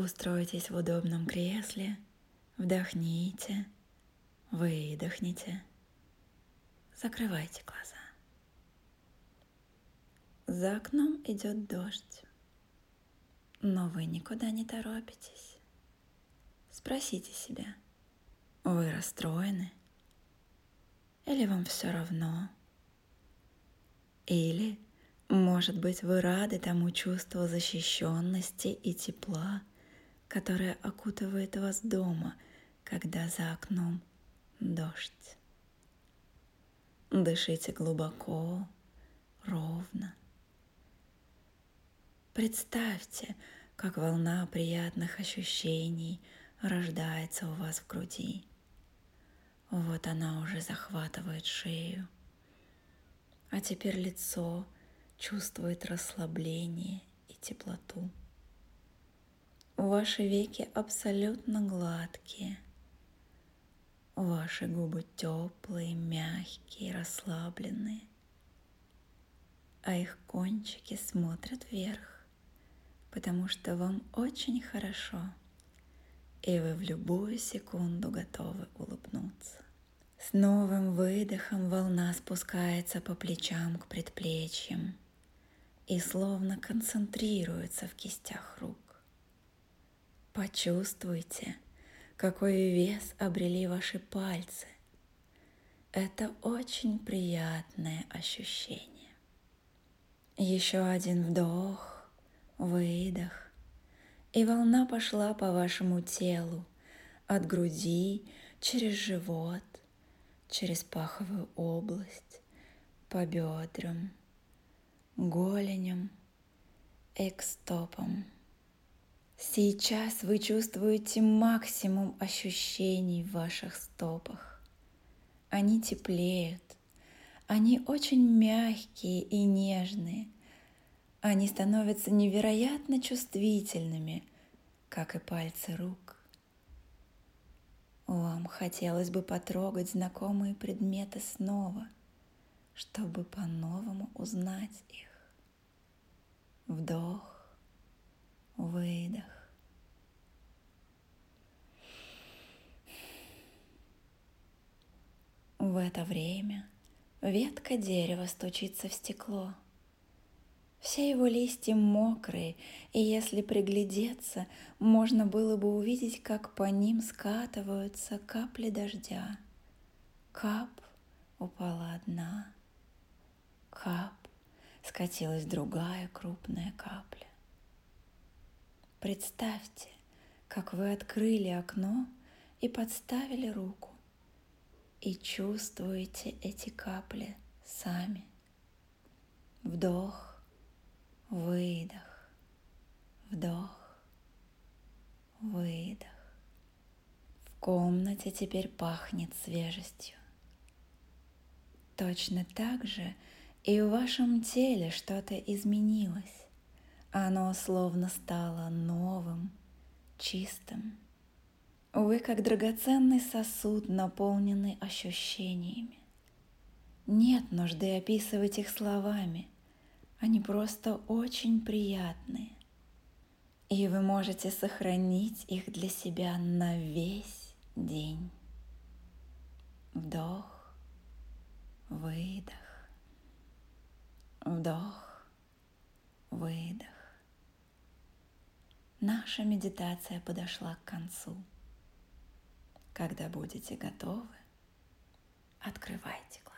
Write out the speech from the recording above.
устройтесь в удобном кресле, вдохните, выдохните, закрывайте глаза. За окном идет дождь, но вы никуда не торопитесь. Спросите себя, вы расстроены? Или вам все равно? Или, может быть, вы рады тому чувству защищенности и тепла, которое окутывает вас дома, когда за окном дождь. Дышите глубоко, ровно. Представьте, как волна приятных ощущений рождается у вас в груди. Вот она уже захватывает шею. А теперь лицо чувствует расслабление и теплоту. Ваши веки абсолютно гладкие. Ваши губы теплые, мягкие, расслабленные. А их кончики смотрят вверх, потому что вам очень хорошо – и вы в любую секунду готовы улыбнуться. С новым выдохом волна спускается по плечам к предплечьям и словно концентрируется в кистях рук. Почувствуйте, какой вес обрели ваши пальцы. Это очень приятное ощущение. Еще один вдох, выдох и волна пошла по вашему телу, от груди, через живот, через паховую область, по бедрам, голеням и к стопам. Сейчас вы чувствуете максимум ощущений в ваших стопах. Они теплеют, они очень мягкие и нежные – они становятся невероятно чувствительными, как и пальцы рук. Вам хотелось бы потрогать знакомые предметы снова, чтобы по-новому узнать их. Вдох, выдох. В это время ветка дерева стучится в стекло – все его листья мокрые, и если приглядеться, можно было бы увидеть, как по ним скатываются капли дождя. Кап упала одна, кап скатилась другая крупная капля. Представьте, как вы открыли окно и подставили руку, и чувствуете эти капли сами. Вдох, выдох, вдох, выдох. В комнате теперь пахнет свежестью. Точно так же и в вашем теле что-то изменилось. Оно словно стало новым, чистым. Вы как драгоценный сосуд, наполненный ощущениями. Нет нужды описывать их словами – они просто очень приятные. И вы можете сохранить их для себя на весь день. Вдох, выдох, вдох, выдох. Наша медитация подошла к концу. Когда будете готовы, открывайте глаза.